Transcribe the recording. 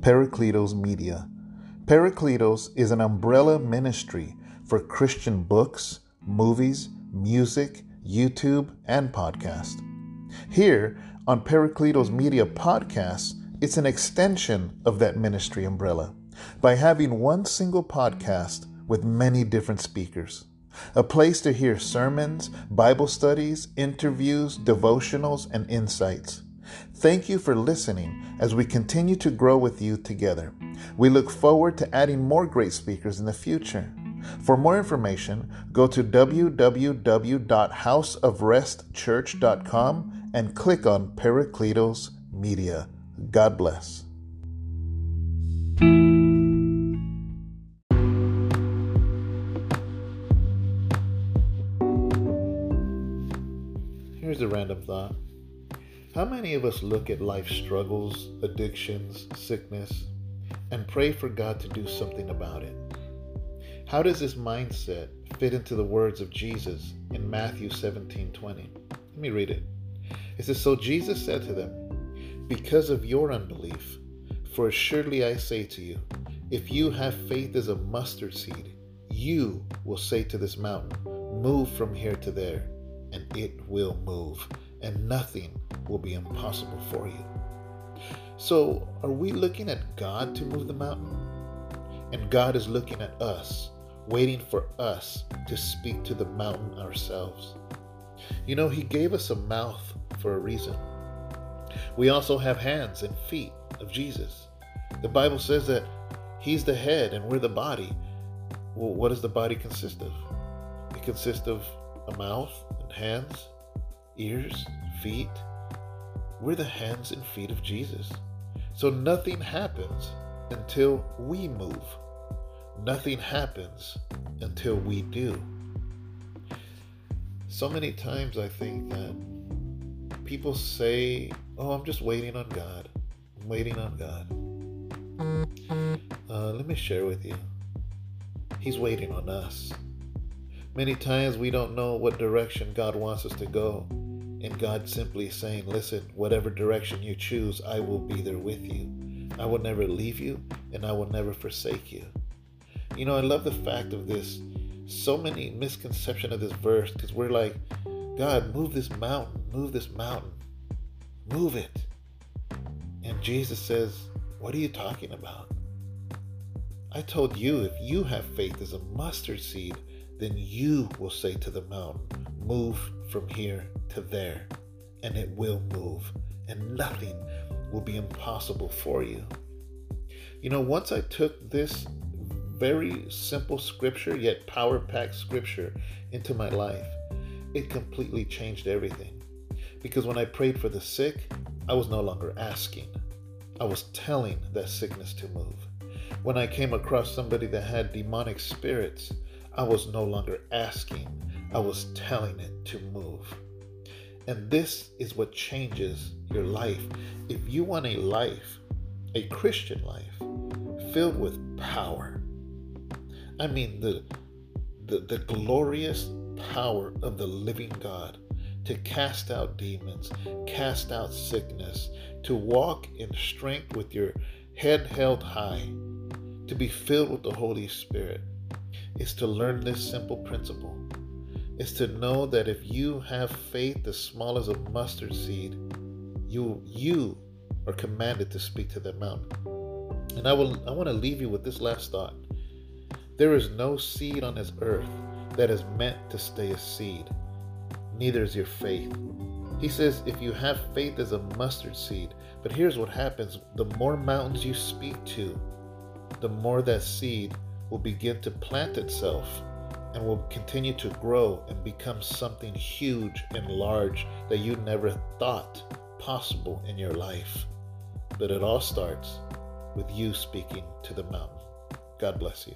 Paracletos Media. Paracletos is an umbrella ministry for Christian books, movies, music, YouTube, and podcast. Here on Paracletos Media Podcasts, it's an extension of that ministry umbrella by having one single podcast with many different speakers. A place to hear sermons, Bible studies, interviews, devotionals, and insights. Thank you for listening as we continue to grow with you together. We look forward to adding more great speakers in the future. For more information, go to www.houseofrestchurch.com and click on Paracletos Media. God bless. Here's a random thought. How many of us look at life struggles, addictions, sickness, and pray for God to do something about it? How does this mindset fit into the words of Jesus in Matthew 17 20? Let me read it. It says, So Jesus said to them, Because of your unbelief, for assuredly I say to you, if you have faith as a mustard seed, you will say to this mountain, Move from here to there, and it will move, and nothing will be impossible for you. So, are we looking at God to move the mountain? And God is looking at us, waiting for us to speak to the mountain ourselves. You know, He gave us a mouth for a reason. We also have hands and feet of Jesus. The Bible says that He's the head and we're the body. Well, what does the body consist of? It consists of a mouth and hands, ears, feet, we're the hands and feet of Jesus. So nothing happens until we move. Nothing happens until we do. So many times I think that people say, Oh, I'm just waiting on God. I'm waiting on God. Uh, let me share with you. He's waiting on us. Many times we don't know what direction God wants us to go. And God simply saying, Listen, whatever direction you choose, I will be there with you. I will never leave you and I will never forsake you. You know, I love the fact of this. So many misconception of this verse because we're like, God, move this mountain, move this mountain, move it. And Jesus says, What are you talking about? I told you if you have faith as a mustard seed, then you will say to the mountain, Move from here to there, and it will move, and nothing will be impossible for you. You know, once I took this very simple scripture, yet power packed scripture, into my life, it completely changed everything. Because when I prayed for the sick, I was no longer asking, I was telling that sickness to move. When I came across somebody that had demonic spirits, I was no longer asking, I was telling it to move. And this is what changes your life. If you want a life, a Christian life, filled with power, I mean the, the, the glorious power of the living God to cast out demons, cast out sickness, to walk in strength with your head held high, to be filled with the Holy Spirit, is to learn this simple principle is to know that if you have faith as small as a mustard seed, you you are commanded to speak to the mountain. And I will I want to leave you with this last thought. There is no seed on this earth that is meant to stay a seed. Neither is your faith. He says if you have faith as a mustard seed, but here's what happens the more mountains you speak to, the more that seed will begin to plant itself and will continue to grow and become something huge and large that you never thought possible in your life. But it all starts with you speaking to the mountain. God bless you.